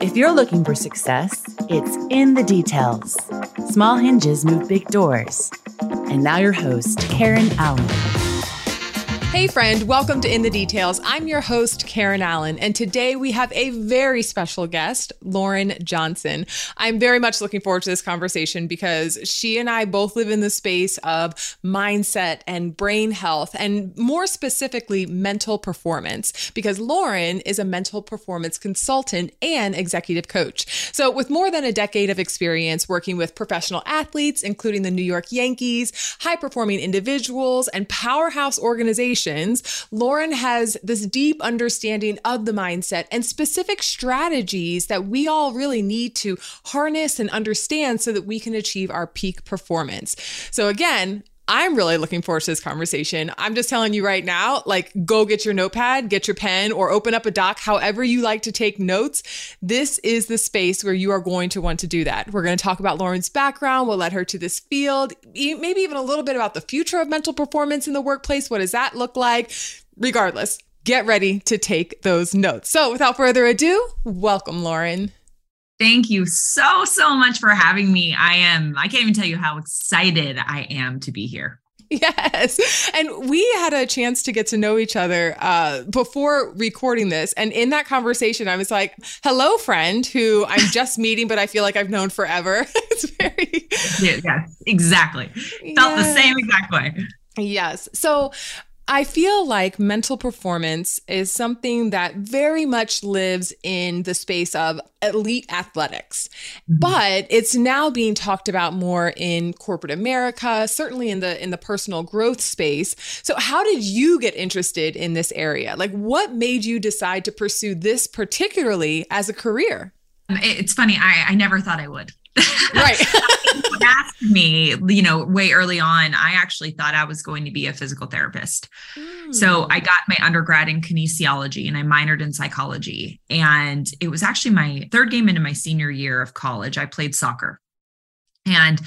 If you're looking for success, it's in the details. Small hinges move big doors. And now, your host, Karen Allen. Hey, friend, welcome to In the Details. I'm your host, Karen Allen, and today we have a very special guest, Lauren Johnson. I'm very much looking forward to this conversation because she and I both live in the space of mindset and brain health, and more specifically, mental performance, because Lauren is a mental performance consultant and executive coach. So, with more than a decade of experience working with professional athletes, including the New York Yankees, high performing individuals, and powerhouse organizations, Lauren has this deep understanding of the mindset and specific strategies that we all really need to harness and understand so that we can achieve our peak performance. So, again, I'm really looking forward to this conversation. I'm just telling you right now, like, go get your notepad, get your pen, or open up a doc, however you like to take notes. This is the space where you are going to want to do that. We're going to talk about Lauren's background, what led her to this field, maybe even a little bit about the future of mental performance in the workplace. What does that look like? Regardless, get ready to take those notes. So, without further ado, welcome, Lauren. Thank you so, so much for having me. I am, I can't even tell you how excited I am to be here. Yes. And we had a chance to get to know each other uh, before recording this. And in that conversation, I was like, hello, friend, who I'm just meeting, but I feel like I've known forever. it's very. Yeah, yes, exactly. Felt the same exact way. Yes. So I feel like mental performance is something that very much lives in the space of elite athletics, mm-hmm. but it's now being talked about more in corporate America, certainly in the in the personal growth space. So how did you get interested in this area? Like what made you decide to pursue this particularly as a career? It's funny, I, I never thought I would right. asked me, you know, way early on, I actually thought I was going to be a physical therapist. Mm. So I got my undergrad in kinesiology and I minored in psychology. And it was actually my third game into my senior year of college. I played soccer and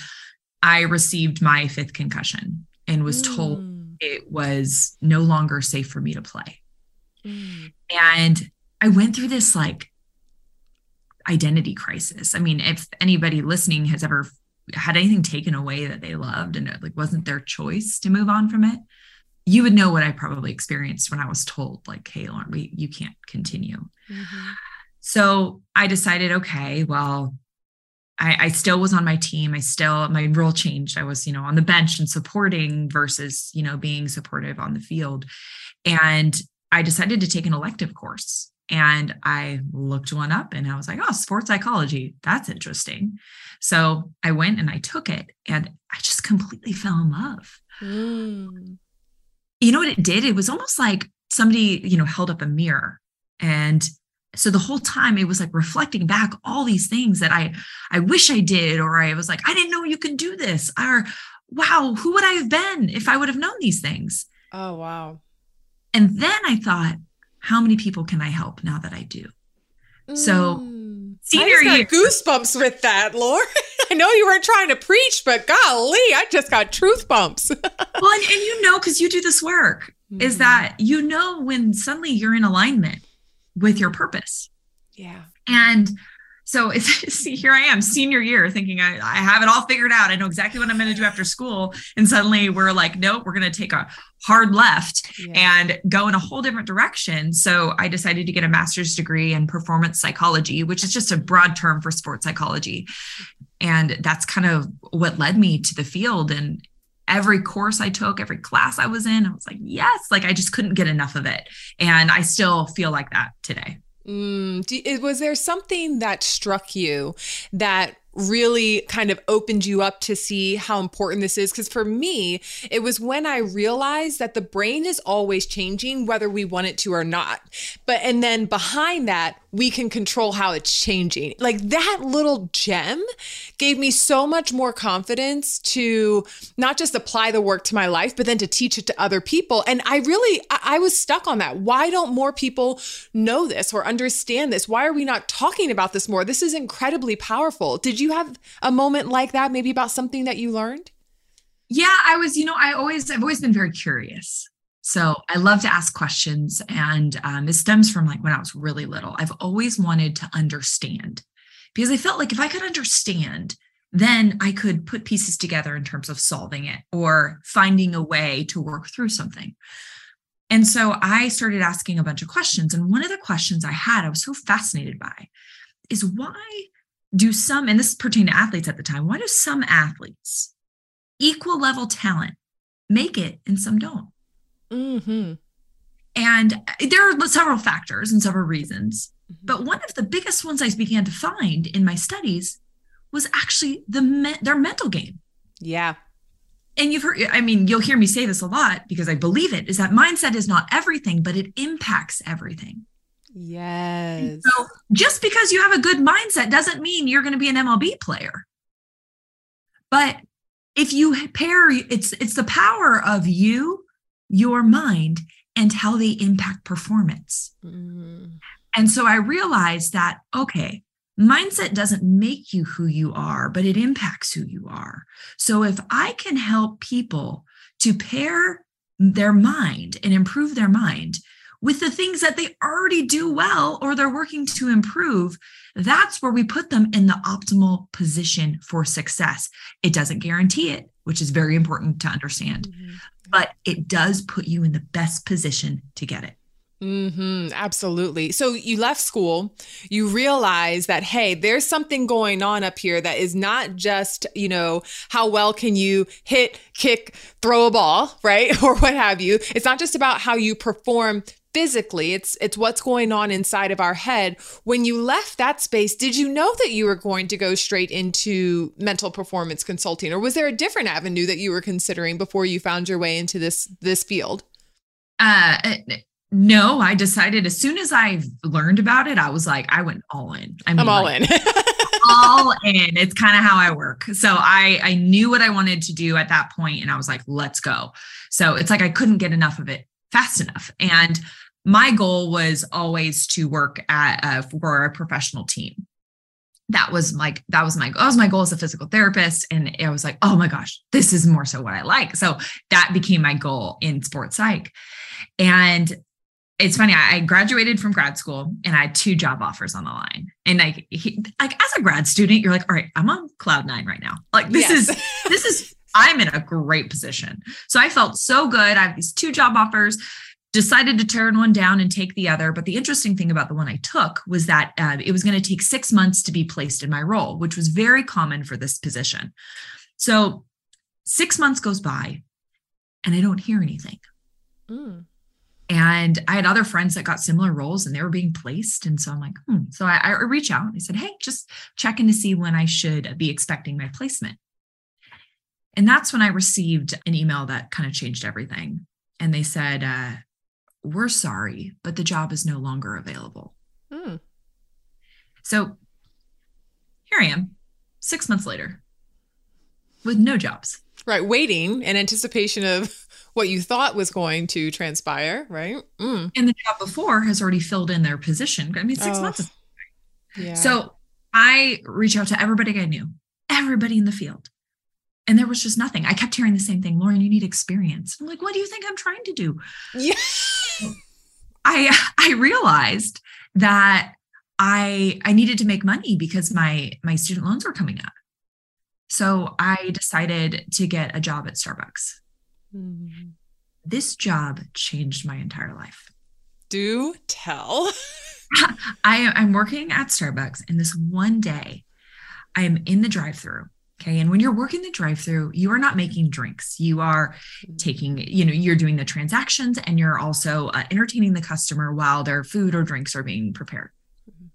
I received my fifth concussion and was mm. told it was no longer safe for me to play. Mm. And I went through this like identity crisis. I mean, if anybody listening has ever had anything taken away that they loved and it like wasn't their choice to move on from it, you would know what I probably experienced when I was told, like, hey, Lauren, we, you can't continue. Mm-hmm. So I decided, okay, well, I, I, still was on my team. I still, my role changed. I was, you know, on the bench and supporting versus, you know, being supportive on the field. And I decided to take an elective course and I looked one up and I was like, oh, sports psychology. That's interesting. So I went and I took it and I just completely fell in love. Mm. You know what it did? It was almost like somebody, you know, held up a mirror. And so the whole time it was like reflecting back all these things that I I wish I did, or I was like, I didn't know you can do this, or wow, who would I have been if I would have known these things? Oh wow. And then I thought, how many people can I help now that I do? Mm. So senior I year goosebumps with that, Lauren. I know you weren't trying to preach, but golly, I just got truth bumps. well, and, and, you know, because you do this work, mm. is that you know when suddenly you're in alignment with your purpose. Yeah. And so it's see, here I am, senior year, thinking I, I have it all figured out. I know exactly what I'm going to do after school. And suddenly we're like, nope, we're going to take a hard left yeah. and go in a whole different direction. So I decided to get a master's degree in performance psychology, which is just a broad term for sports psychology. And that's kind of what led me to the field. And every course I took, every class I was in, I was like, yes, like I just couldn't get enough of it. And I still feel like that today. Mm, do, was there something that struck you that really kind of opened you up to see how important this is because for me it was when i realized that the brain is always changing whether we want it to or not but and then behind that we can control how it's changing. Like that little gem gave me so much more confidence to not just apply the work to my life, but then to teach it to other people. And I really, I, was stuck on that. Why don't more people know this or understand this? Why are we not talking about this more? This is incredibly powerful. Did you have a moment like that, maybe about something that you learned? Yeah, I was, you know, I always, I've always been very curious. So I love to ask questions. And um, it stems from like when I was really little. I've always wanted to understand because I felt like if I could understand, then I could put pieces together in terms of solving it or finding a way to work through something. And so I started asking a bunch of questions. And one of the questions I had, I was so fascinated by, is why do some, and this pertained to athletes at the time, why do some athletes, equal level talent, make it and some don't? Mm-hmm. And there are several factors and several reasons. Mm-hmm. But one of the biggest ones I began to find in my studies was actually the me- their mental game. Yeah. And you've heard, I mean, you'll hear me say this a lot because I believe it is that mindset is not everything, but it impacts everything. Yes. so just because you have a good mindset doesn't mean you're going to be an MLB player. But if you pair it's it's the power of you, your mind and how they impact performance. Mm. And so I realized that okay, mindset doesn't make you who you are, but it impacts who you are. So if I can help people to pair their mind and improve their mind with the things that they already do well or they're working to improve, that's where we put them in the optimal position for success. It doesn't guarantee it, which is very important to understand, mm-hmm. but it does put you in the best position to get it. Mm-hmm, absolutely. So you left school, you realize that, hey, there's something going on up here that is not just, you know, how well can you hit, kick, throw a ball, right? or what have you. It's not just about how you perform physically it's it's what's going on inside of our head. When you left that space did you know that you were going to go straight into mental performance consulting? Or was there a different avenue that you were considering before you found your way into this this field? Uh no i decided as soon as i learned about it i was like i went all in. I am all like, in. all in. It's kind of how i work. So i i knew what i wanted to do at that point and i was like let's go. So it's like i couldn't get enough of it fast enough. And my goal was always to work at uh, for a professional team. That was my that was my that was my goal as a physical therapist. And i was like oh my gosh this is more so what i like. So that became my goal in sports psych. And it's funny I, graduated from grad school and i had two job offers on the line. And like he, like as a grad student you're like all right i'm on cloud nine right now. Like this yes. is this is i'm in a great position. So i felt so good. I have these two job offers decided to turn one down and take the other. But the interesting thing about the one I took was that uh, it was going to take six months to be placed in my role, which was very common for this position. So six months goes by and I don't hear anything. Mm. And I had other friends that got similar roles and they were being placed. And so I'm like, hmm. So I, I reach out and I said, hey, just checking to see when I should be expecting my placement. And that's when I received an email that kind of changed everything. And they said, uh, we're sorry, but the job is no longer available. Hmm. So here I am, six months later, with no jobs. Right, waiting in anticipation of what you thought was going to transpire, right? Mm. And the job before has already filled in their position. I mean, six oh, months. Yeah. So I reach out to everybody I knew, everybody in the field. And there was just nothing. I kept hearing the same thing. Lauren, you need experience. I'm like, what do you think I'm trying to do? Yeah. I I realized that I I needed to make money because my my student loans were coming up. So I decided to get a job at Starbucks. Mm-hmm. This job changed my entire life. Do tell. I, I'm working at Starbucks, and this one day, I am in the drive-through Okay. And when you're working the drive through, you are not making drinks. You are taking, you know, you're doing the transactions and you're also uh, entertaining the customer while their food or drinks are being prepared. Mm-hmm.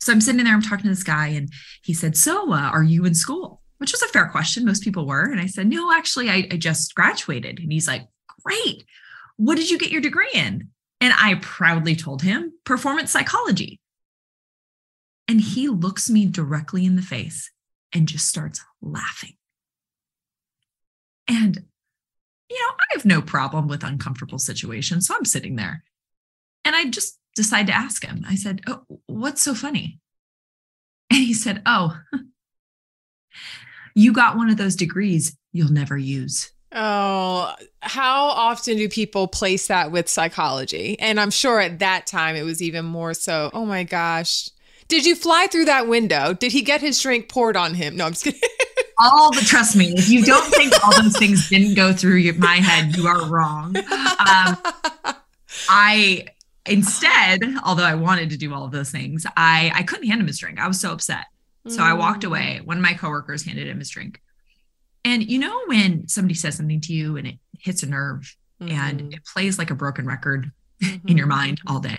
So I'm sitting there, I'm talking to this guy, and he said, So, uh, are you in school? Which was a fair question. Most people were. And I said, No, actually, I, I just graduated. And he's like, Great. What did you get your degree in? And I proudly told him performance psychology. And he looks me directly in the face and just starts laughing. And, you know, I have no problem with uncomfortable situations. So I'm sitting there and I just decide to ask him. I said, Oh, what's so funny? And he said, Oh, you got one of those degrees you'll never use. Oh, how often do people place that with psychology? And I'm sure at that time it was even more so. Oh my gosh. Did you fly through that window? Did he get his drink poured on him? No, I'm just kidding. all the trust me if you don't think all those things didn't go through your, my head you are wrong. Um, i instead although i wanted to do all of those things i i couldn't hand him his drink. I was so upset. So i walked away. One of my coworkers handed him his drink. And you know when somebody says something to you and it hits a nerve mm-hmm. and it plays like a broken record mm-hmm. in your mind all day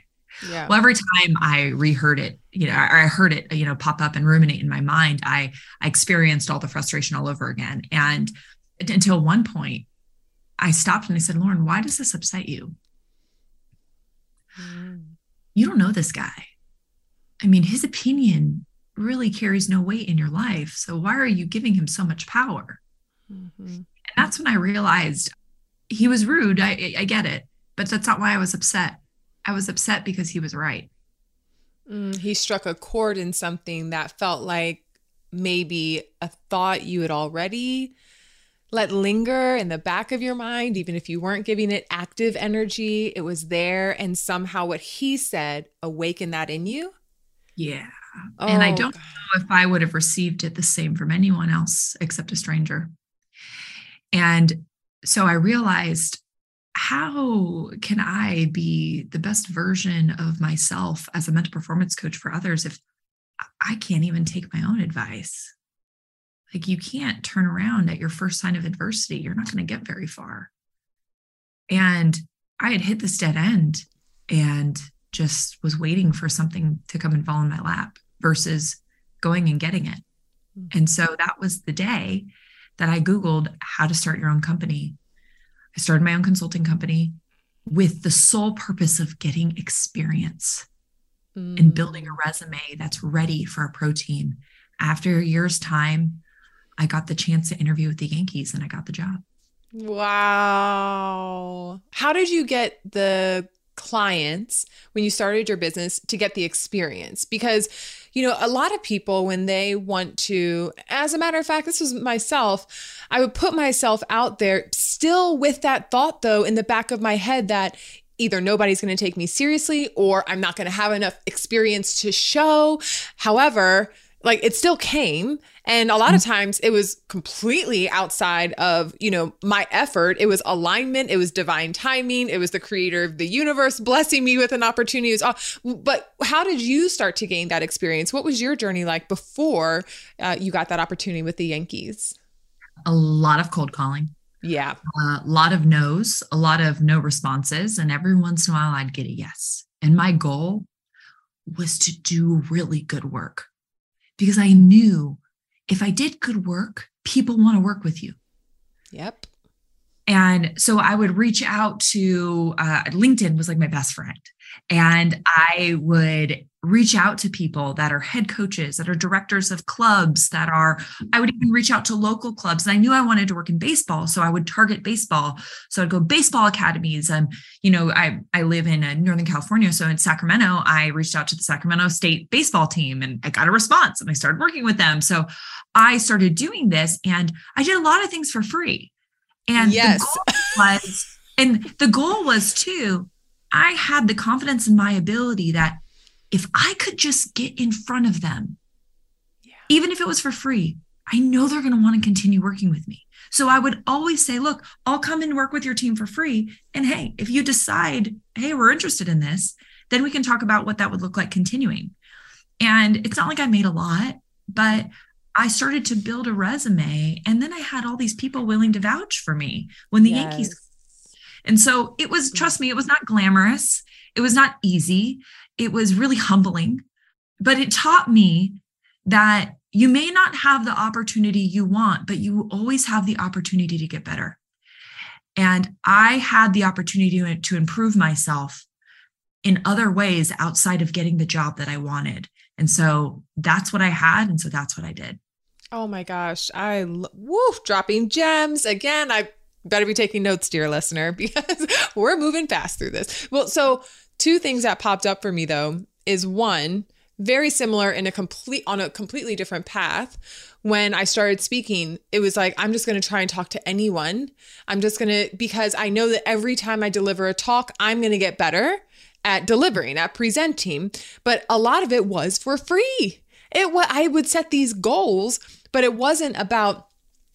yeah. Well, every time I reheard it, you know, or I heard it, you know, pop up and ruminate in my mind, I I experienced all the frustration all over again. And until one point, I stopped and I said, Lauren, why does this upset you? Mm. You don't know this guy. I mean, his opinion really carries no weight in your life. So why are you giving him so much power? Mm-hmm. And that's when I realized he was rude. I, I get it, but that's not why I was upset. I was upset because he was right. Mm, he struck a chord in something that felt like maybe a thought you had already let linger in the back of your mind, even if you weren't giving it active energy, it was there. And somehow what he said awakened that in you. Yeah. Oh, and I oh, don't God. know if I would have received it the same from anyone else except a stranger. And so I realized how can I be the best version of myself as a mental performance coach for others if I can't even take my own advice? Like, you can't turn around at your first sign of adversity. You're not going to get very far. And I had hit this dead end and just was waiting for something to come and fall in my lap versus going and getting it. Mm-hmm. And so that was the day that I Googled how to start your own company I started my own consulting company with the sole purpose of getting experience mm. and building a resume that's ready for a pro team. After a year's time, I got the chance to interview with the Yankees and I got the job. Wow. How did you get the clients when you started your business to get the experience? Because you know, a lot of people, when they want to, as a matter of fact, this was myself, I would put myself out there still with that thought, though, in the back of my head that either nobody's going to take me seriously or I'm not going to have enough experience to show. However, like it still came and a lot of mm-hmm. times it was completely outside of you know my effort. It was alignment it was divine timing it was the creator of the universe blessing me with an opportunity. All, but how did you start to gain that experience? What was your journey like before uh, you got that opportunity with the yankees? A lot of cold calling. Yeah. A lot of no's a lot of no responses and every once in a while i'd get a yes. And my goal was to do really good work because I knew if I did good work, people want to work with you. Yep. And so I would reach out to uh, LinkedIn was like my best friend. And I would reach out to people that are head coaches, that are directors of clubs, that are, I would even reach out to local clubs. And I knew I wanted to work in baseball. So I would target baseball. So I'd go baseball academies. And, you know, I, I live in uh, Northern California. So in Sacramento, I reached out to the Sacramento State baseball team and I got a response and I started working with them. So I started doing this and I did a lot of things for free. And yes. the goal was, and the goal was too, I had the confidence in my ability that if I could just get in front of them, yeah. even if it was for free, I know they're going to want to continue working with me. So I would always say, look, I'll come and work with your team for free. And hey, if you decide, hey, we're interested in this, then we can talk about what that would look like continuing. And it's not like I made a lot, but I started to build a resume. And then I had all these people willing to vouch for me when the yes. Yankees. And so it was, trust me, it was not glamorous. It was not easy it was really humbling, but it taught me that you may not have the opportunity you want, but you always have the opportunity to get better. And I had the opportunity to improve myself in other ways outside of getting the job that I wanted. And so that's what I had. And so that's what I did. Oh my gosh. I, woof, dropping gems. Again, I better be taking notes, dear listener, because we're moving fast through this. Well, so Two things that popped up for me though is one, very similar in a complete on a completely different path when I started speaking, it was like, I'm just going to try and talk to anyone. I'm just going to, because I know that every time I deliver a talk, I'm going to get better at delivering, at presenting. But a lot of it was for free. It was, I would set these goals, but it wasn't about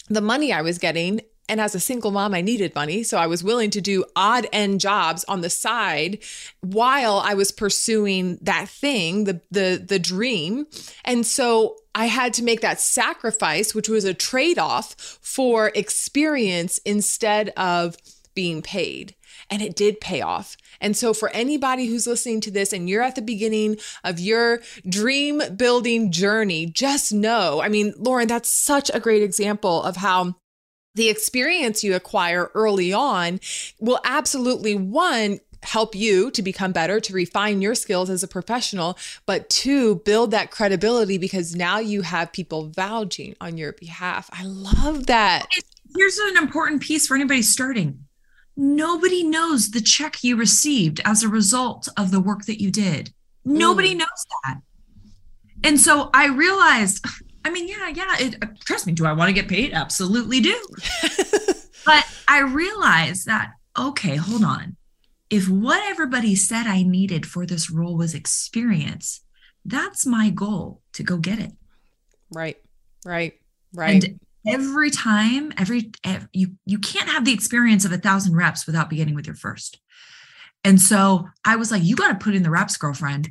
the money I was getting. And as a single mom, I needed money. So I was willing to do odd end jobs on the side while I was pursuing that thing, the the the dream. And so I had to make that sacrifice, which was a trade-off for experience instead of being paid. And it did pay off. And so, for anybody who's listening to this and you're at the beginning of your dream building journey, just know I mean, Lauren, that's such a great example of how the experience you acquire early on will absolutely one help you to become better, to refine your skills as a professional, but two, build that credibility because now you have people vouching on your behalf. I love that. Here's an important piece for anybody starting nobody knows the check you received as a result of the work that you did. Nobody mm. knows that. And so I realized I mean, yeah, yeah. It, uh, trust me, do I want to get paid? Absolutely do. but I realized that, okay, hold on. If what everybody said I needed for this role was experience, that's my goal to go get it. Right, right, right. And every time, every, every you you can't have the experience of a thousand reps without beginning with your first. And so I was like, you got to put in the reps, girlfriend.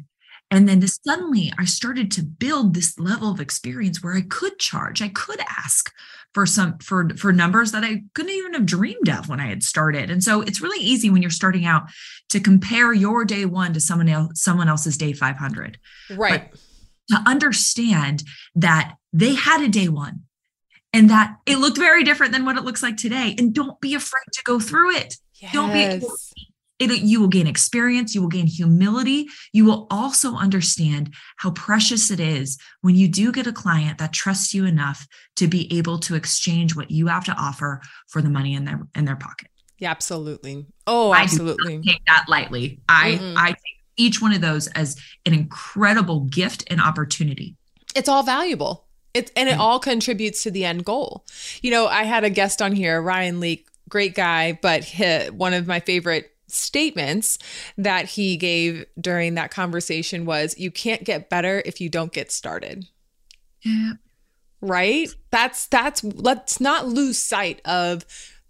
And then suddenly I started to build this level of experience where I could charge, I could ask for some for for numbers that I couldn't even have dreamed of when I had started. And so it's really easy when you're starting out to compare your day 1 to someone else someone else's day 500. Right. But to understand that they had a day 1 and that it looked very different than what it looks like today and don't be afraid to go through it. Yes. Don't be it, you will gain experience, you will gain humility. You will also understand how precious it is when you do get a client that trusts you enough to be able to exchange what you have to offer for the money in their in their pocket. Yeah, absolutely. Oh, absolutely. take that lightly. I mm I take each one of those as an incredible gift and opportunity. It's all valuable. It's and it all contributes to the end goal. You know, I had a guest on here, Ryan Leak, great guy, but he, one of my favorite statements that he gave during that conversation was you can't get better if you don't get started. Yeah. Right? That's that's let's not lose sight of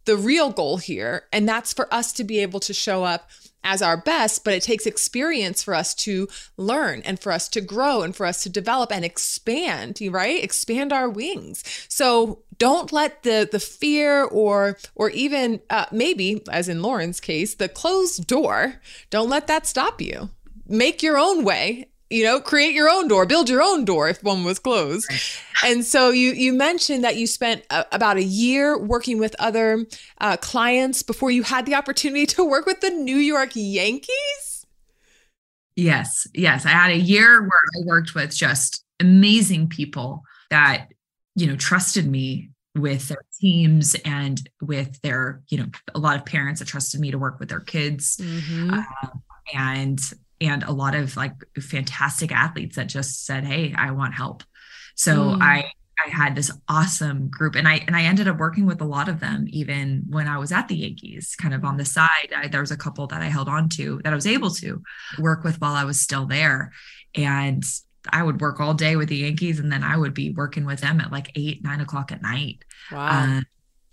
the real goal here and that's for us to be able to show up as our best, but it takes experience for us to learn and for us to grow and for us to develop and expand, right? Expand our wings. So don't let the the fear or or even uh, maybe, as in Lauren's case, the closed door. Don't let that stop you. Make your own way you know create your own door build your own door if one was closed and so you you mentioned that you spent a, about a year working with other uh, clients before you had the opportunity to work with the new york yankees yes yes i had a year where i worked with just amazing people that you know trusted me with their teams and with their you know a lot of parents that trusted me to work with their kids mm-hmm. uh, and and a lot of like fantastic athletes that just said, "Hey, I want help." So mm. I I had this awesome group and I and I ended up working with a lot of them even when I was at the Yankees kind of on the side I, there was a couple that I held on to that I was able to work with while I was still there and I would work all day with the Yankees and then I would be working with them at like eight nine o'clock at night wow uh,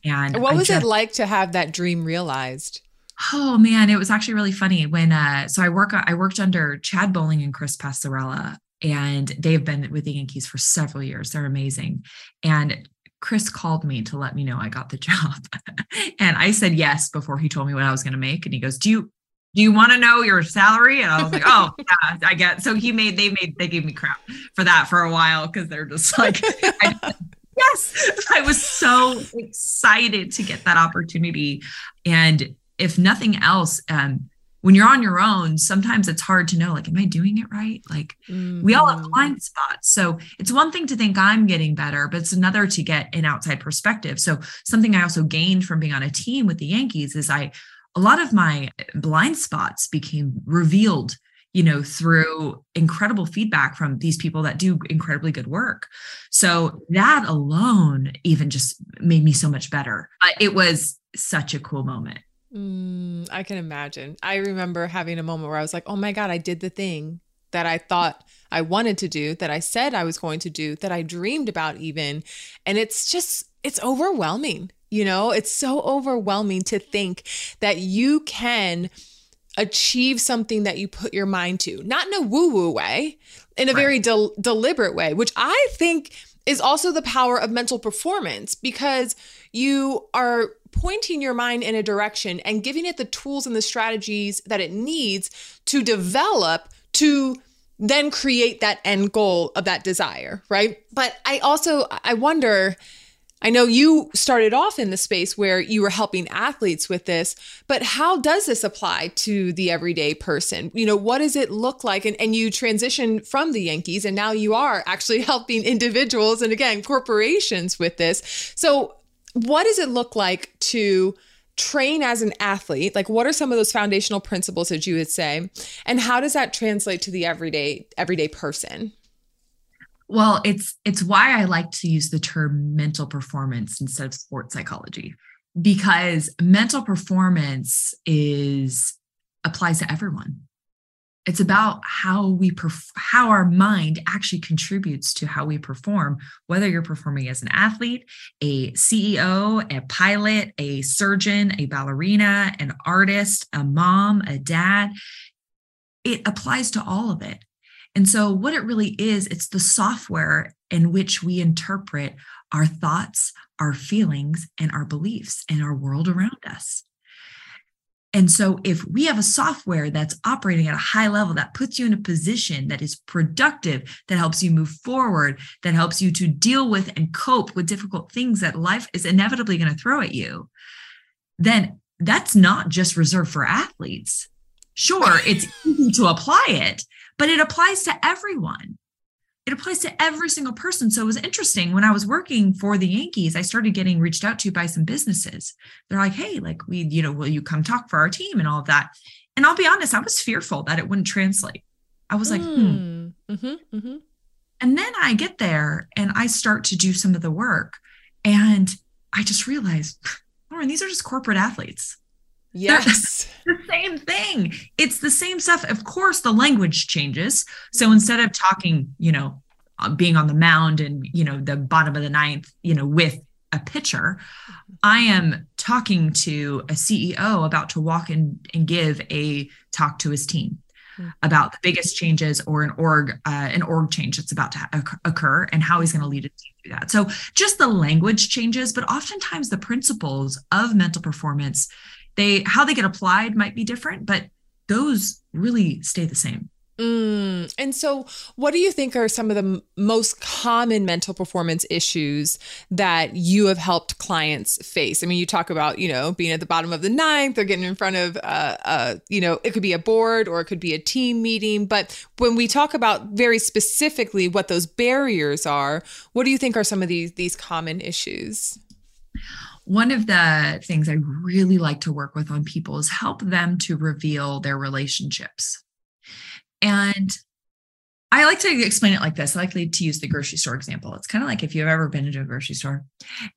and what was just, it like to have that dream realized Oh man, it was actually really funny when uh so I work I worked under Chad Bohling and Chris Passarella and they've been with the Yankees for several years. They're amazing. And Chris called me to let me know I got the job. and I said yes before he told me what I was going to make and he goes, "Do you do you want to know your salary?" And I was like, "Oh, yeah, I get." So he made they made they gave me crap for that for a while cuz they're just like I, yes i was so excited to get that opportunity and if nothing else, um, when you're on your own, sometimes it's hard to know, like, am I doing it right? Like, mm-hmm. we all have mm-hmm. blind spots. So it's one thing to think I'm getting better, but it's another to get an outside perspective. So something I also gained from being on a team with the Yankees is I, a lot of my blind spots became revealed you know, through incredible feedback from these people that do incredibly good work. So that alone even just made me so much better. It was such a cool moment. Mm, I can imagine. I remember having a moment where I was like, oh my God, I did the thing that I thought I wanted to do, that I said I was going to do, that I dreamed about even. And it's just, it's overwhelming. You know, it's so overwhelming to think that you can achieve something that you put your mind to, not in a woo woo way, in a right. very de- deliberate way, which I think is also the power of mental performance because you are pointing your mind in a direction and giving it the tools and the strategies that it needs to develop to then create that end goal of that desire, right? But I also I wonder I know you started off in the space where you were helping athletes with this, but how does this apply to the everyday person? You know, what does it look like? And, and you transitioned from the Yankees and now you are actually helping individuals and again, corporations with this. So, what does it look like to train as an athlete? Like what are some of those foundational principles that you would say? And how does that translate to the everyday everyday person? Well, it's it's why I like to use the term mental performance instead of sports psychology because mental performance is applies to everyone. It's about how we perf- how our mind actually contributes to how we perform whether you're performing as an athlete, a CEO, a pilot, a surgeon, a ballerina, an artist, a mom, a dad. It applies to all of it. And so, what it really is, it's the software in which we interpret our thoughts, our feelings, and our beliefs and our world around us. And so, if we have a software that's operating at a high level that puts you in a position that is productive, that helps you move forward, that helps you to deal with and cope with difficult things that life is inevitably going to throw at you, then that's not just reserved for athletes. Sure, it's easy to apply it, but it applies to everyone. It applies to every single person. So it was interesting when I was working for the Yankees, I started getting reached out to by some businesses. They're like, hey, like we, you know, will you come talk for our team and all of that? And I'll be honest, I was fearful that it wouldn't translate. I was like, hmm. hmm. Mm-hmm, mm-hmm. And then I get there and I start to do some of the work. And I just realized, Lauren, these are just corporate athletes. Yes. the same thing. It's the same stuff. Of course, the language changes. So instead of talking, you know, uh, being on the mound and, you know, the bottom of the ninth, you know, with a pitcher, I am talking to a CEO about to walk in and give a talk to his team hmm. about the biggest changes or an org uh, an org change that's about to occur and how he's going to lead team through that. So just the language changes, but oftentimes the principles of mental performance they how they get applied might be different, but those really stay the same. Mm. And so, what do you think are some of the m- most common mental performance issues that you have helped clients face? I mean, you talk about, you know, being at the bottom of the ninth or getting in front of, uh, uh, you know, it could be a board or it could be a team meeting. But when we talk about very specifically what those barriers are, what do you think are some of these these common issues? One of the things I really like to work with on people is help them to reveal their relationships. And I like to explain it like this. I like to use the grocery store example. It's kind of like if you've ever been into a grocery store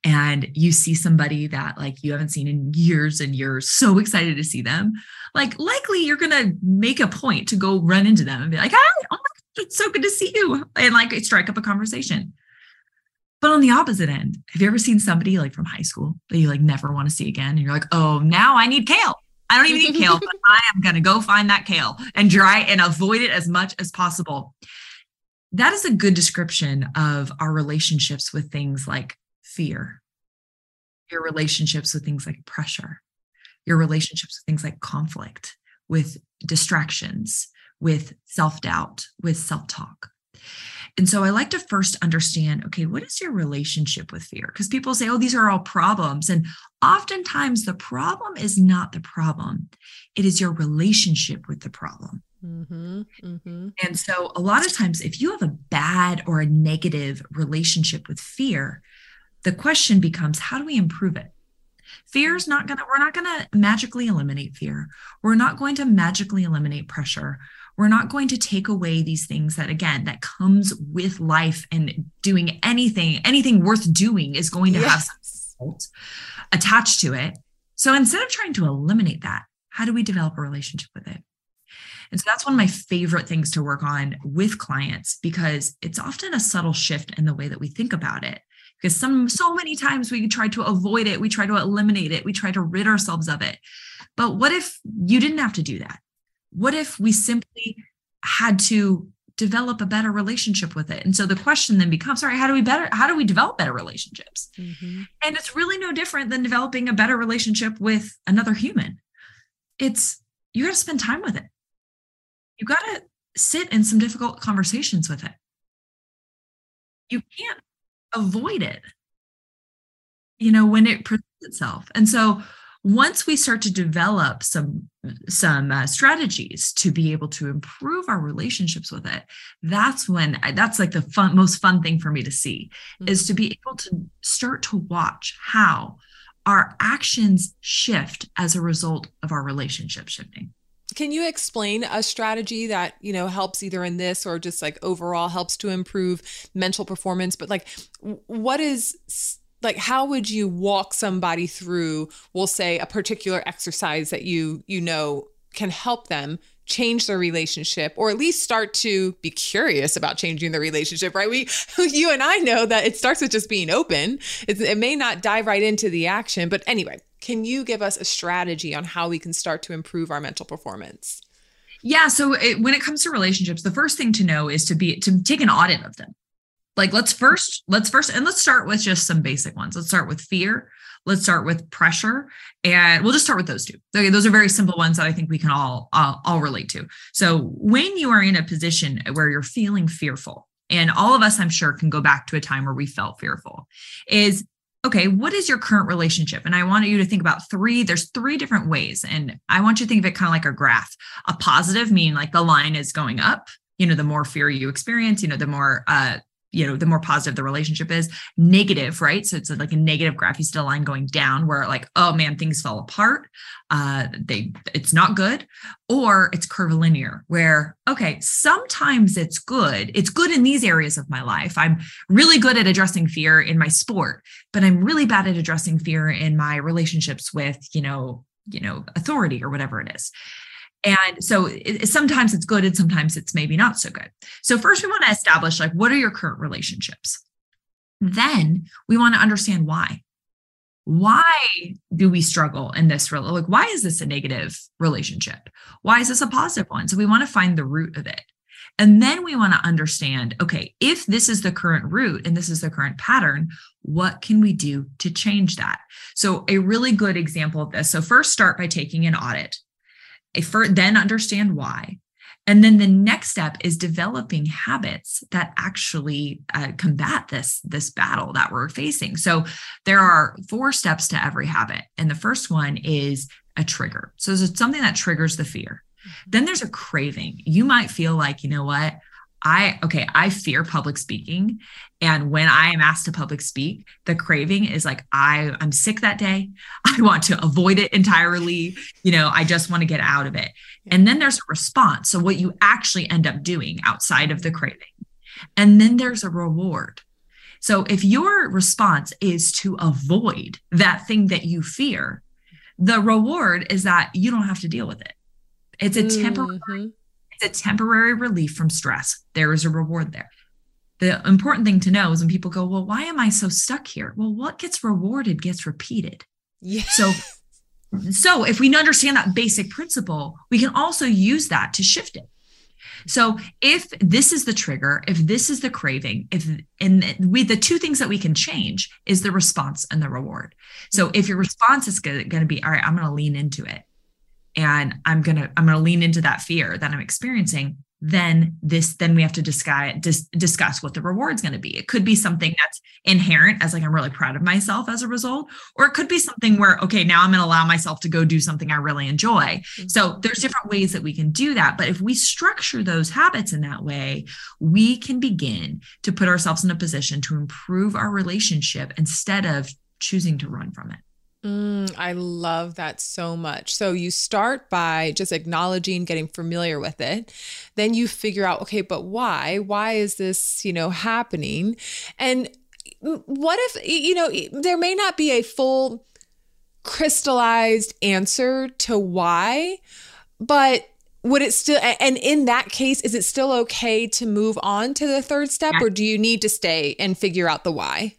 and you see somebody that like you haven't seen in years and you're so excited to see them, like likely you're gonna make a point to go run into them and be like, "Hi, oh God, it's so good to see you," and like strike up a conversation. But on the opposite end, have you ever seen somebody like from high school that you like never want to see again? And you're like, oh, now I need kale. I don't even need kale, but I am going to go find that kale and dry and avoid it as much as possible. That is a good description of our relationships with things like fear, your relationships with things like pressure, your relationships with things like conflict, with distractions, with self doubt, with self talk. And so I like to first understand okay, what is your relationship with fear? Because people say, oh, these are all problems. And oftentimes the problem is not the problem, it is your relationship with the problem. Mm-hmm, mm-hmm. And so a lot of times, if you have a bad or a negative relationship with fear, the question becomes, how do we improve it? Fear is not going to, we're not going to magically eliminate fear. We're not going to magically eliminate pressure we're not going to take away these things that again that comes with life and doing anything anything worth doing is going to yes. have some salt attached to it. So instead of trying to eliminate that how do we develop a relationship with it? And so that's one of my favorite things to work on with clients because it's often a subtle shift in the way that we think about it. Because some so many times we try to avoid it we try to eliminate it we try to rid ourselves of it. But what if you didn't have to do that what if we simply had to develop a better relationship with it? And so the question then becomes all right how do we better how do we develop better relationships? Mm-hmm. and it's really no different than developing a better relationship with another human. It's you got to spend time with it. You got to sit in some difficult conversations with it. You can't avoid it you know when it presents itself. And so once we start to develop some some uh, strategies to be able to improve our relationships with it that's when that's like the fun most fun thing for me to see mm-hmm. is to be able to start to watch how our actions shift as a result of our relationship shifting can you explain a strategy that you know helps either in this or just like overall helps to improve mental performance but like what is like how would you walk somebody through we'll say a particular exercise that you you know can help them change their relationship or at least start to be curious about changing the relationship right? We you and i know that it starts with just being open. It, it may not dive right into the action but anyway can you give us a strategy on how we can start to improve our mental performance? Yeah so it, when it comes to relationships the first thing to know is to be to take an audit of them like let's first let's first and let's start with just some basic ones. Let's start with fear. Let's start with pressure. And we'll just start with those two. Okay those are very simple ones that i think we can all all, all relate to. So when you are in a position where you're feeling fearful and all of us i'm sure can go back to a time where we felt fearful is okay what is your current relationship? And i want you to think about three there's three different ways. And i want you to think of it kind of like a graph. A positive meaning like the line is going up you know the more fear you experience you know the more uh you know the more positive the relationship is negative right? So it's like a negative graph you see a line going down where like oh man things fall apart. Uh they it's not good. Or it's curvilinear where okay sometimes it's good. It's good in these areas of my life. I'm really good at addressing fear in my sport but i'm really bad at addressing fear in my relationships with you know you know authority or whatever it is and so it, sometimes it's good and sometimes it's maybe not so good. So first we want to establish like what are your current relationships? Then we want to understand why. Why do we struggle in this like why is this a negative relationship? Why is this a positive one? So we want to find the root of it. And then we want to understand okay, if this is the current root and this is the current pattern, what can we do to change that? So, a really good example of this. So, first start by taking an audit then understand why. And then the next step is developing habits that actually uh, combat this, this battle that we're facing. So there are four steps to every habit. And the first one is a trigger. So it's something that triggers the fear. Mm-hmm. Then there's a craving. You might feel like, you know what? I, okay, I fear public speaking. And when I am asked to public speak, the craving is like, I, I'm sick that day. I want to avoid it entirely. You know, I just want to get out of it. And then there's a response. So, what you actually end up doing outside of the craving. And then there's a reward. So, if your response is to avoid that thing that you fear, the reward is that you don't have to deal with it. It's a temporary mm-hmm it's a temporary relief from stress. There is a reward there. The important thing to know is when people go, Well, why am I so stuck here? Well, what gets rewarded gets repeated. Yeah. So so if we understand that basic principle, we can also use that to shift it. So if this is the trigger, if this is the craving, if and we the two things that we can change is the response and the reward. So mm-hmm. if your response is going to be, all right, I'm going to lean into it and i'm gonna i'm gonna lean into that fear that i'm experiencing then this then we have to discuss dis, discuss what the reward's going to be. It could be something that's inherent as like i'm really proud of myself as a result or it could be something where okay now i'm going to allow myself to go do something i really enjoy. Mm-hmm. so there's different ways that we can do that but if we structure those habits in that way we can begin to put ourselves in a position to improve our relationship instead of choosing to run from it Mm, I love that so much. So you start by just acknowledging, getting familiar with it. Then you figure out, okay, but why? Why is this, you know, happening? And what if, you know, there may not be a full crystallized answer to why, but would it still and in that case is it still okay to move on to the third step or do you need to stay and figure out the why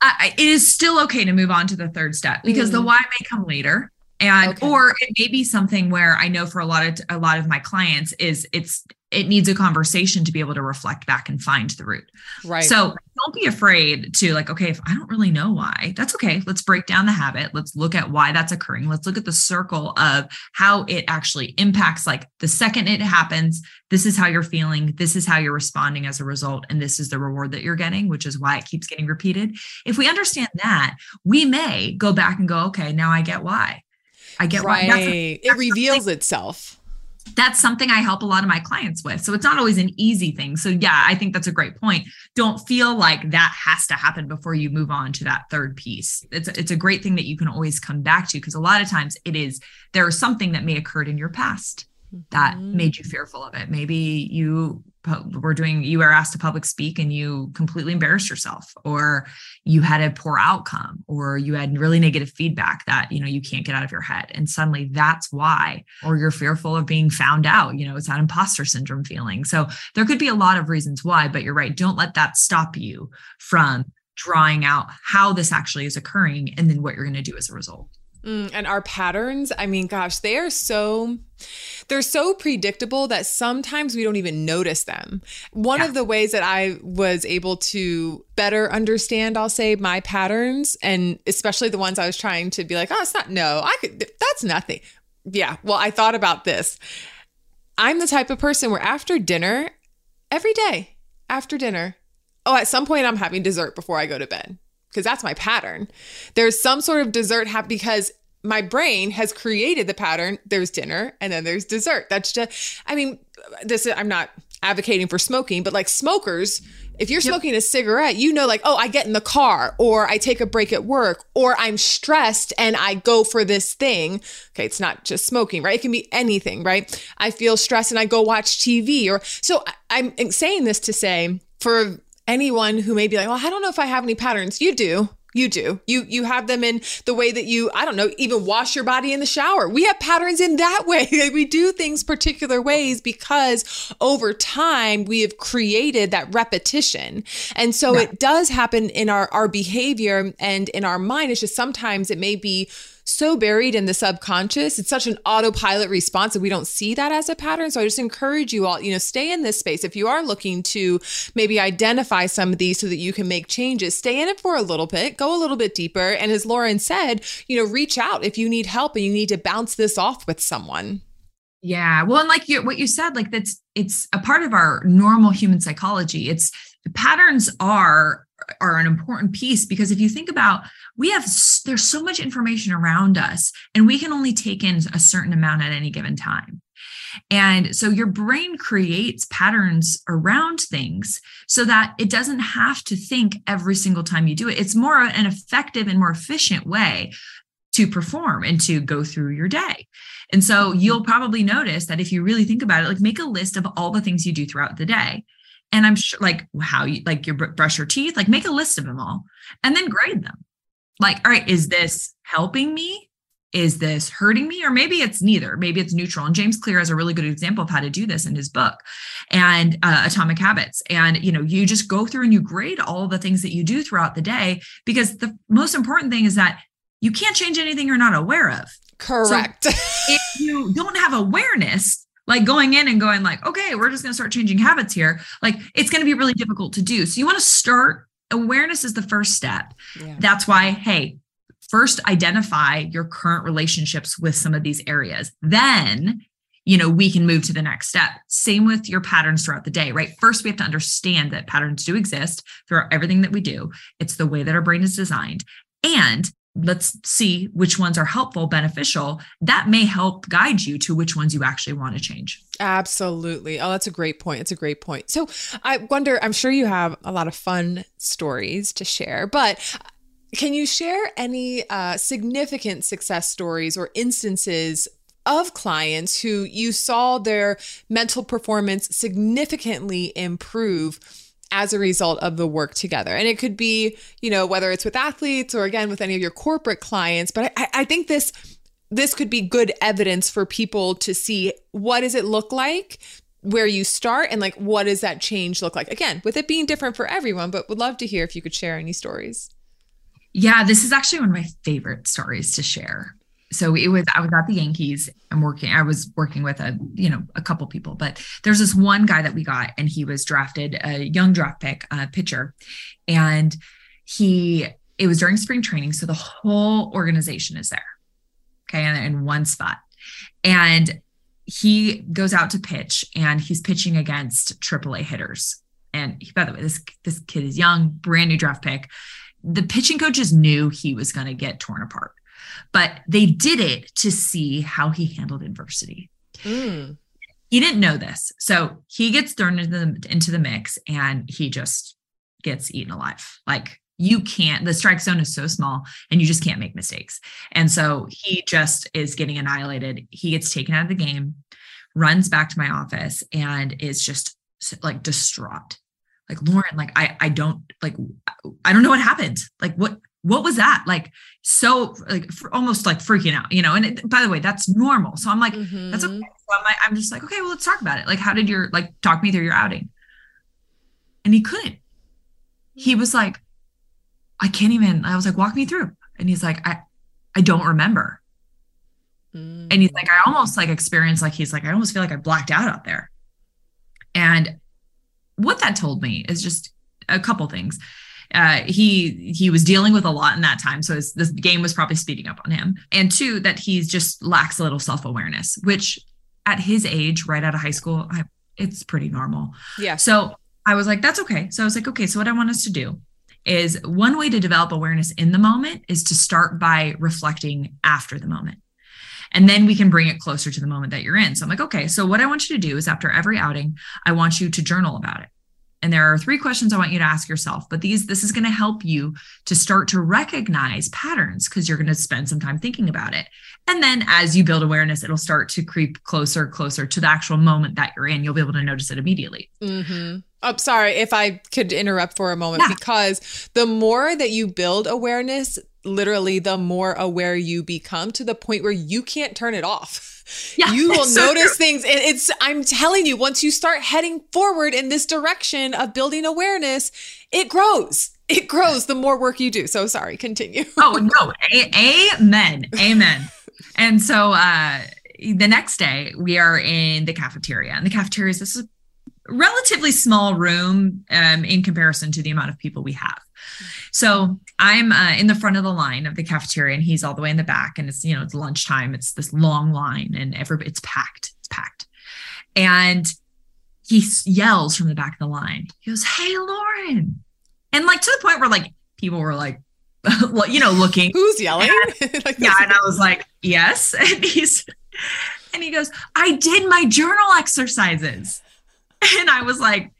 I, it is still okay to move on to the third step because mm. the why may come later and okay. or it may be something where i know for a lot of a lot of my clients is it's it needs a conversation to be able to reflect back and find the root right so don't be afraid to like okay if i don't really know why that's okay. Let's break down the habit. Let's look at why that's occurring. Let's look at the circle of how it actually impacts like the second it happens this is how you're feeling this is how you're responding as a result and this is the reward that you're getting which is why it keeps getting repeated. If we understand that we may go back and go okay now i get why. I get right. That's, that's it reveals itself. That's something I help a lot of my clients with. So it's not always an easy thing. So yeah, I think that's a great point. Don't feel like that has to happen before you move on to that third piece. It's it's a great thing that you can always come back to because a lot of times it is there is something that may occurred in your past that mm-hmm. made you fearful of it. Maybe you were doing you were asked to public speak and you completely embarrassed yourself or you had a poor outcome or you had really negative feedback that you know you can't get out of your head. And suddenly that's why or you're fearful of being found out you know it's that imposter syndrome feeling. So there could be a lot of reasons why but you're right don't let that stop you from drawing out how this actually is occurring and then what you're going to do as a result Mm, and our patterns, I mean, gosh, they are so they're so predictable that sometimes we don't even notice them. One yeah. of the ways that I was able to better understand, I'll say, my patterns, and especially the ones I was trying to be like, oh, it's not no, I could that's nothing. Yeah. Well, I thought about this. I'm the type of person where after dinner, every day, after dinner, oh, at some point I'm having dessert before I go to bed because that's my pattern. There's some sort of dessert have because my brain has created the pattern. There's dinner and then there's dessert. That's just I mean, this is, I'm not advocating for smoking, but like smokers, if you're smoking yep. a cigarette, you know, like, oh, I get in the car or I take a break at work or I'm stressed and I go for this thing. Okay, it's not just smoking, right? It can be anything, right? I feel stressed and I go watch TV or so I'm saying this to say for anyone who may be like, well, I don't know if I have any patterns. You do. You do. You you have them in the way that you, I don't know, even wash your body in the shower. We have patterns in that way. we do things particular ways because over time we have created that repetition. And so yeah. it does happen in our our behavior and in our mind. It's just sometimes it may be so buried in the subconscious. It's such an autopilot response that we don't see that as a pattern. So I just encourage you all, you know, stay in this space. If you are looking to maybe identify some of these so that you can make changes, stay in it for a little bit, go a little bit deeper. And as Lauren said, you know, reach out if you need help and you need to bounce this off with someone. Yeah. Well, and like you, what you said, like that's, it's a part of our normal human psychology. It's patterns are are an important piece because if you think about we have there's so much information around us and we can only take in a certain amount at any given time. And so your brain creates patterns around things so that it doesn't have to think every single time you do it. It's more an effective and more efficient way to perform and to go through your day. And so you'll probably notice that if you really think about it, like make a list of all the things you do throughout the day and i'm sure like how you like you brush your teeth like make a list of them all and then grade them. Like all right is this helping me? Is this hurting me? Or maybe it's neither. Maybe it's neutral. And james clear has a really good example of how to do this in his book and uh, atomic habits. And you know you just go through and you grade all the things that you do throughout the day because the most important thing is that you can't change anything you're not aware of. Correct. so if you don't have awareness like going in and going like okay we're just going to start changing habits here. Like it's going to be really difficult to do. So you want to start awareness is the first step. Yeah. that's why hey first identify your current relationships with some of these areas. Then you know we can move to the next step. Same with your patterns throughout the day right? First we have to understand that patterns do exist throughout everything that we do. It's the way that our brain is designed. And let's see which ones are helpful, beneficial. That may help guide you to which ones you actually want to change. Absolutely. Oh, that's a great point. It's a great point. So I wonder, I'm sure you have a lot of fun stories to share, but can you share any uh, significant success stories or instances of clients who you saw their mental performance significantly improve as a result of the work together. And it could be, you know, whether it's with athletes or again with any of your corporate clients. But I, I think this this could be good evidence for people to see what does it look like where you start and like what does that change look like again with it being different for everyone but would love to hear if you could share any stories yeah this is actually one of my favorite stories to share so it was i was at the yankees. I'm working i was working with a you know a couple people but there's this one guy that we got and he was drafted a young draft pick pitcher. And he it was during spring training. So the whole organization is there okay and in one spot. And he goes out to pitch and he's pitching against AAA hitters. And he, by the way this this kid is young brand new draft pick. The pitching coaches knew he was going to get torn apart but they did it to see how he handled adversity. Mm. He didn't know this. So he gets thrown into the, into the mix and he just gets eaten alive. Like you can't, the strike zone is so small and you just can't make mistakes. And so he just is getting annihilated. He gets taken out of the game, runs back to my office and is just like distraught like lauren like i i don't like i don't know what happened like what what was that? Like so like almost like freaking out you know? And it, by the way that's normal. So i'm like mm-hmm. that's okay. So I'm, like, I'm just like okay well let's talk about it. Like how did your like talk me through your outing? And he couldn't. He was like i can't even i was like walk me through. And he's like i i don't remember. Mm-hmm. and he's like i almost like experienced like he's like i almost feel like i blacked out out there. And what that told me is just a couple things uh, he he was dealing with a lot in that time, so his, this game was probably speeding up on him. And two, that he's just lacks a little self awareness, which at his age, right out of high school, I, it's pretty normal. Yeah. So I was like, that's okay. So I was like, okay. So what I want us to do is one way to develop awareness in the moment is to start by reflecting after the moment. And then we can bring it closer to the moment that you're in. So I'm like, okay, so what I want you to do is after every outing, I want you to journal about it and there are three questions I want you to ask yourself. But these, this is going to help you to start to recognize patterns because you're going to spend some time thinking about it. And then as you build awareness, it'll start to creep closer, closer to the actual moment that you're in. You'll be able to notice it immediately. Mm-hmm. I'm oh, sorry if I could interrupt for a moment yeah. because the more that you build awareness, literally the more aware you become to the point where you can't turn it off. Yeah, you will so notice true. things. And it's, I'm telling you, once you start heading forward in this direction of building awareness, it grows. It grows the more work you do. So sorry, continue. oh, no. A- amen. Amen. and so, uh, the next day we are in the cafeteria and the cafeteria is this relatively small room um, in comparison to the amount of people we have. So I'm uh, in the front of the line of the cafeteria, and he's all the way in the back. And it's you know it's lunchtime. It's this long line, and every it's packed. It's packed. And he yells from the back of the line. He goes, "Hey, Lauren!" And like to the point where like people were like, you know, looking. Who's yelling? And, like, yeah, and I was like, "Yes." And he's and he goes, "I did my journal exercises." And I was like,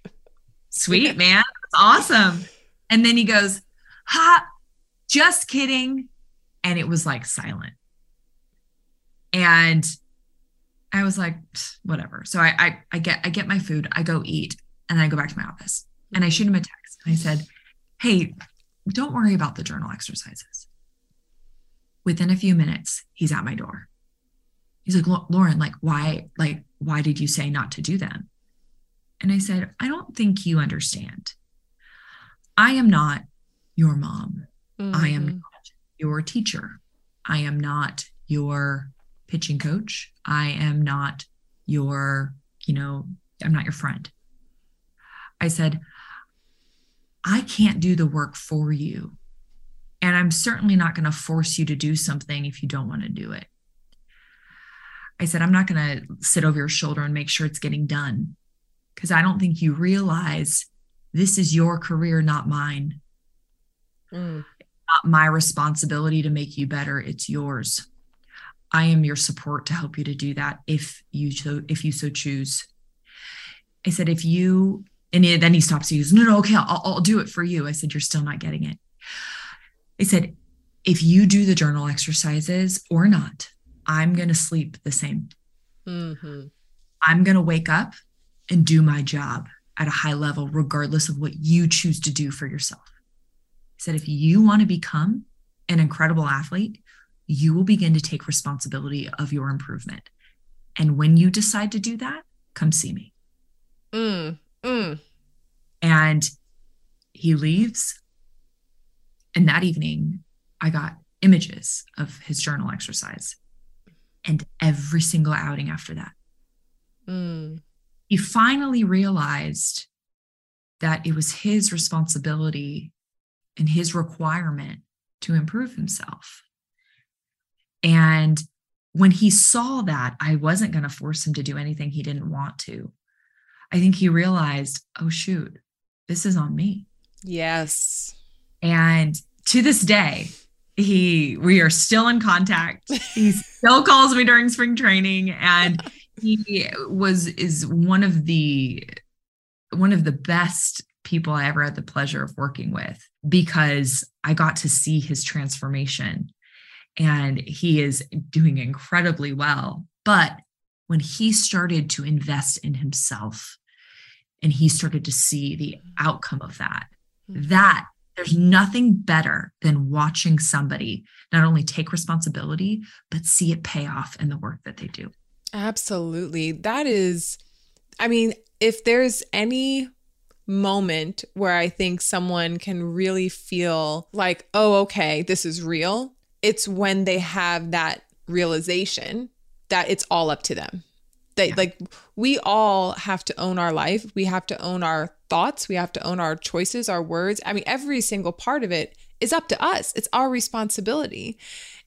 "Sweet man, that's awesome." And then he goes, ha, just kidding. And it was like silent. And I was like, whatever. So I, I, I get I get my food, I go eat, and then I go back to my office. And I shoot him a text. And I said, Hey, don't worry about the journal exercises. Within a few minutes, he's at my door. He's like, Lauren, like, why, like, why did you say not to do them? And I said, I don't think you understand. I am not your mom. Mm-hmm. I am mm-hmm. not your teacher. I am not your pitching coach. I am not your, you know, I'm not your friend. I said, I can't do the work for you. And I'm certainly not going to force you to do something if you don't want to do it. I said, I'm not going to sit over your shoulder and make sure it's getting done because I don't think you realize this is your career, not mine. Mm. Not my responsibility to make you better. It's yours. I am your support to help you to do that if you so if you so choose. I said, if you and then he stops. He goes, no, no, okay, I'll, I'll do it for you. I said, you're still not getting it. I said, if you do the journal exercises or not, I'm going to sleep the same. Mm-hmm. I'm going to wake up and do my job at a high level, regardless of what you choose to do for yourself. He said, if you want to become an incredible athlete, you will begin to take responsibility of your improvement. And when you decide to do that, come see me. Mm, mm. And he leaves. And that evening, I got images of his journal exercise and every single outing after that. Mm. He finally realized that it was his responsibility and his requirement to improve himself. And when he saw that I wasn't going to force him to do anything he didn't want to, I think he realized, oh, shoot, this is on me. Yes. And to this day, he we are still in contact he still calls me during spring training and he was is one of the one of the best people i ever had the pleasure of working with because i got to see his transformation and he is doing incredibly well but when he started to invest in himself and he started to see the outcome of that mm-hmm. that there's nothing better than watching somebody not only take responsibility, but see it pay off in the work that they do. Absolutely. That is, I mean, if there's any moment where I think someone can really feel like, oh, okay, this is real, it's when they have that realization that it's all up to them. That yeah. like we all have to own our life. We have to own our thoughts. We have to own our choices our words. I mean every single part of it is up to us. It's our responsibility.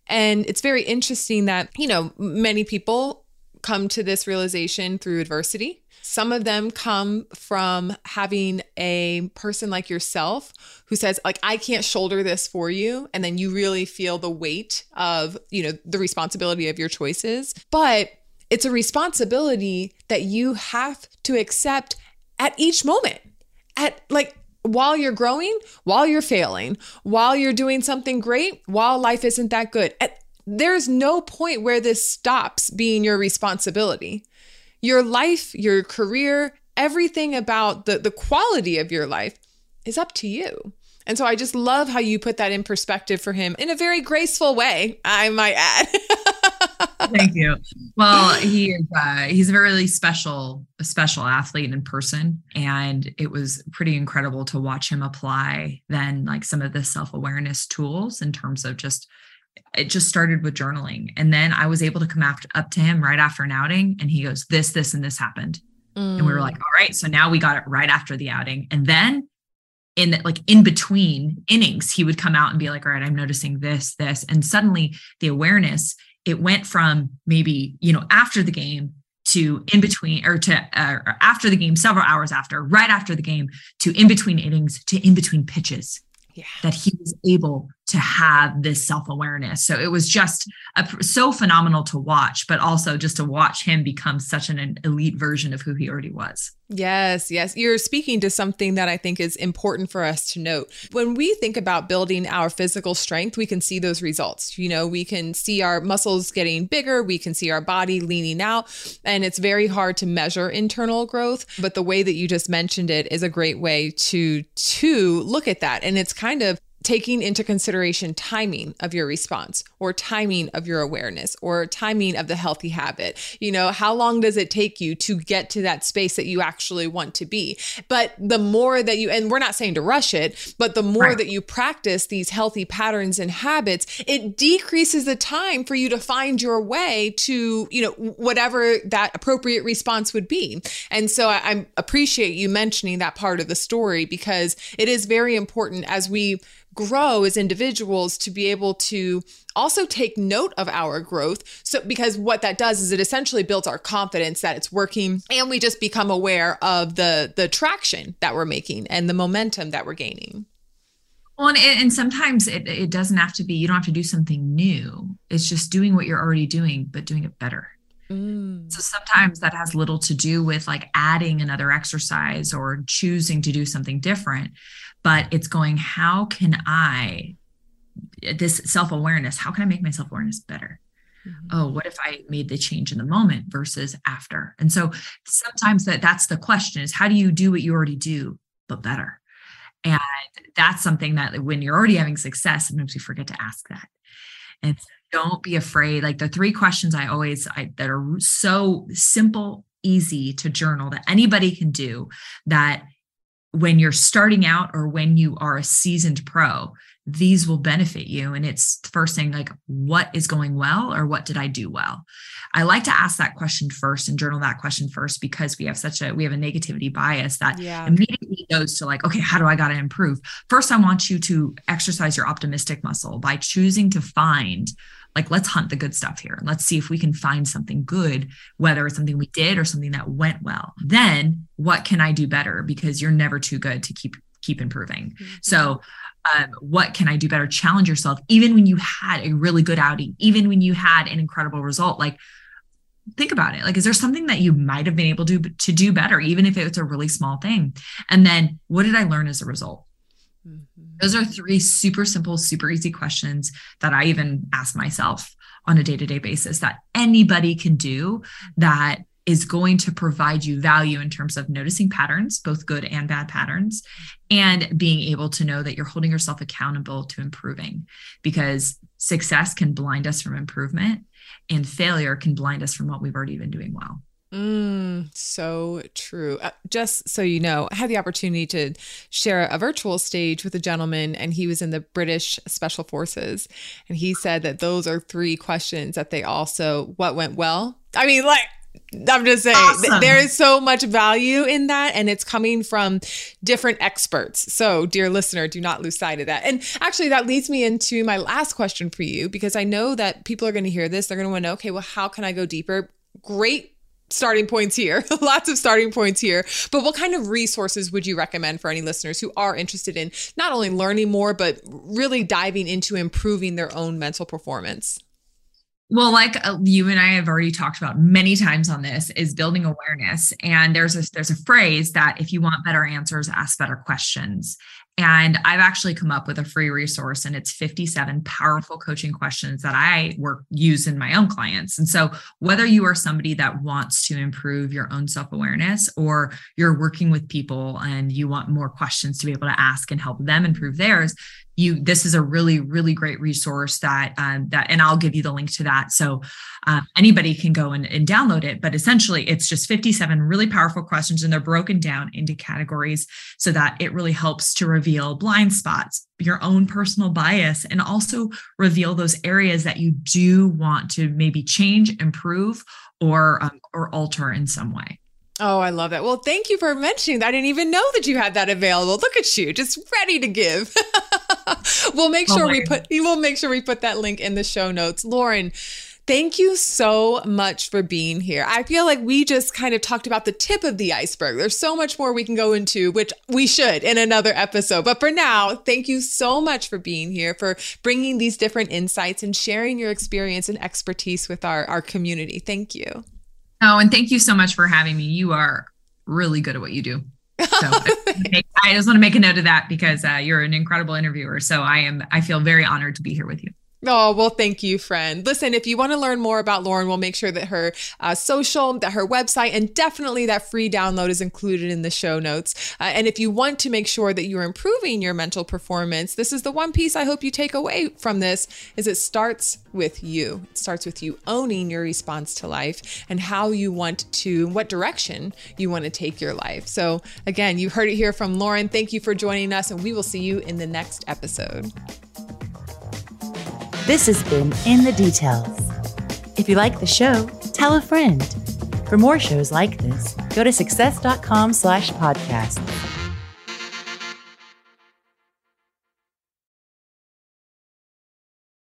And it's very interesting that you know many people come to this realization through adversity some of them come from having a person like yourself who says like I can't shoulder this for you and then you really feel the weight of, you know, the responsibility of your choices. But it's a responsibility that you have to accept at each moment. At like while you're growing, while you're failing, while you're doing something great, while life isn't that good. At, there's no point where this stops being your responsibility. Your life, your career, everything about the, the quality of your life is up to you. And so I just love how you put that in perspective for him in a very graceful way, I might add. Thank you. Well, he is uh, he's a very special, special athlete in person, and it was pretty incredible to watch him apply then like some of the self awareness tools in terms of just. It just started with journaling, and then I was able to come after, up to him right after an outing, and he goes, "This, this, and this happened," mm. and we were like, "All right, so now we got it right after the outing," and then in like in between innings he would come out and be like all right i'm noticing this this and suddenly the awareness it went from maybe you know after the game to in between or to uh, after the game several hours after right after the game to in between innings to in between pitches yeah. that he was able to have this self-awareness so it was just a, so phenomenal to watch but also just to watch him become such an, an elite version of who he already was Yes, yes. You're speaking to something that I think is important for us to note. When we think about building our physical strength, we can see those results. You know, we can see our muscles getting bigger, we can see our body leaning out, and it's very hard to measure internal growth, but the way that you just mentioned it is a great way to to look at that. And it's kind of taking into consideration timing of your response or timing of your awareness or timing of the healthy habit. You know, how long does it take you to get to that space that you actually want to be? But the more that you, and we're not saying to rush it, but the more right. that you practice these healthy patterns and habits, it decreases the time for you to find your way to, you know, whatever that appropriate response would be. And so I, I appreciate you mentioning that part of the story because it is very important as we grow as individuals to be able to also take note of our growth so because what that does is it essentially builds our confidence that it's working and we just become aware of the the traction that we're making and the momentum that we're gaining well, and, and sometimes it, it doesn't have to be, you don't have to do something new. It's just doing what you're already doing, but doing it better. Mm. So sometimes that has little to do with like adding another exercise or choosing to do something different but it's going how can i this self-awareness how can i make my self-awareness better mm-hmm. oh what if i made the change in the moment versus after and so sometimes that that's the question is how do you do what you already do but better and that's something that when you're already having success sometimes we forget to ask that and don't be afraid. Like the three questions i always I, that are so simple easy to journal that anybody can do that when you're starting out or when you are a seasoned pro these will benefit you. And it's first thing like what is going well or what did i do well? I like to ask that question first and journal that question first because we have such a we have a negativity bias that yeah. immediately goes to like okay how do i got to improve? First i want you to exercise your optimistic muscle by choosing to find like let's hunt the good stuff here. And let's see if we can find something good whether it's something we did or something that went well. Then what can i do better? Because you're never too good to keep keep improving. Mm-hmm. so um, what can i do better? Challenge yourself even when you had a really good outing even when you had an incredible result like think about it. Like is there something that you might have been able to to do better even if it's a really small thing? And then what did i learn as a result. Those are three super simple, super easy questions that I even ask myself on a day to day basis that anybody can do that is going to provide you value in terms of noticing patterns, both good and bad patterns, and being able to know that you're holding yourself accountable to improving because success can blind us from improvement and failure can blind us from what we've already been doing well. Mm, so true. Uh, just so you know, I had the opportunity to share a virtual stage with a gentleman, and he was in the British Special Forces. And he said that those are three questions that they also, what went well? I mean, like, I'm just saying awesome. there is so much value in that and it's coming from different experts. So, dear listener, do not lose sight of that. And actually that leads me into my last question for you because I know that people are going to hear this, they're going to want to know, okay, well how can I go deeper? Great starting points here, lots of starting points here. But what kind of resources would you recommend for any listeners who are interested in not only learning more, but really diving into improving their own mental performance? Well, like uh, you and I have already talked about many times on this, is building awareness. And there's a there's a phrase that if you want better answers, ask better questions. And I've actually come up with a free resource, and it's 57 powerful coaching questions that I work use in my own clients. And so, whether you are somebody that wants to improve your own self awareness, or you're working with people and you want more questions to be able to ask and help them improve theirs, you this is a really really great resource that um, that and i'll give you the link to that so uh, anybody can go and, and download it but essentially it's just 57 really powerful questions and they're broken down into categories so that it really helps to reveal blind spots your own personal bias and also reveal those areas that you do want to maybe change improve or um, or alter in some way Oh, I love that. Well, thank you for mentioning that. I didn't even know that you had that available. Look at you, just ready to give. we'll make oh sure oh we put we'll make sure we put that link in the show notes. Lauren, thank you so much for being here. I feel like we just kind of talked about the tip of the iceberg. There's so much more we can go into, which we should in another episode. But for now, thank you so much for being here, for bringing these different insights and sharing your experience and expertise with our, our community. Thank you. Oh, and thank you so much for having me. You are really good at what you do. So I just want to make a note of that because uh, you're an incredible interviewer. So I am, I feel very honored to be here with you. Oh, well, thank you, friend. Listen, if you want to learn more about Lauren, we'll make sure that her uh, social, that her website, and definitely that free download is included in the show notes. Uh, and if you want to make sure that you're improving your mental performance, this is the one piece I hope you take away from this is it starts with you. It starts with you owning your response to life and how you want to, what direction you want to take your life. So again, you heard it here from Lauren. Thank you for joining us, and we will see you in the next episode. This has been In the Details. If you like the show, tell a friend. For more shows like this, go to success.com slash podcast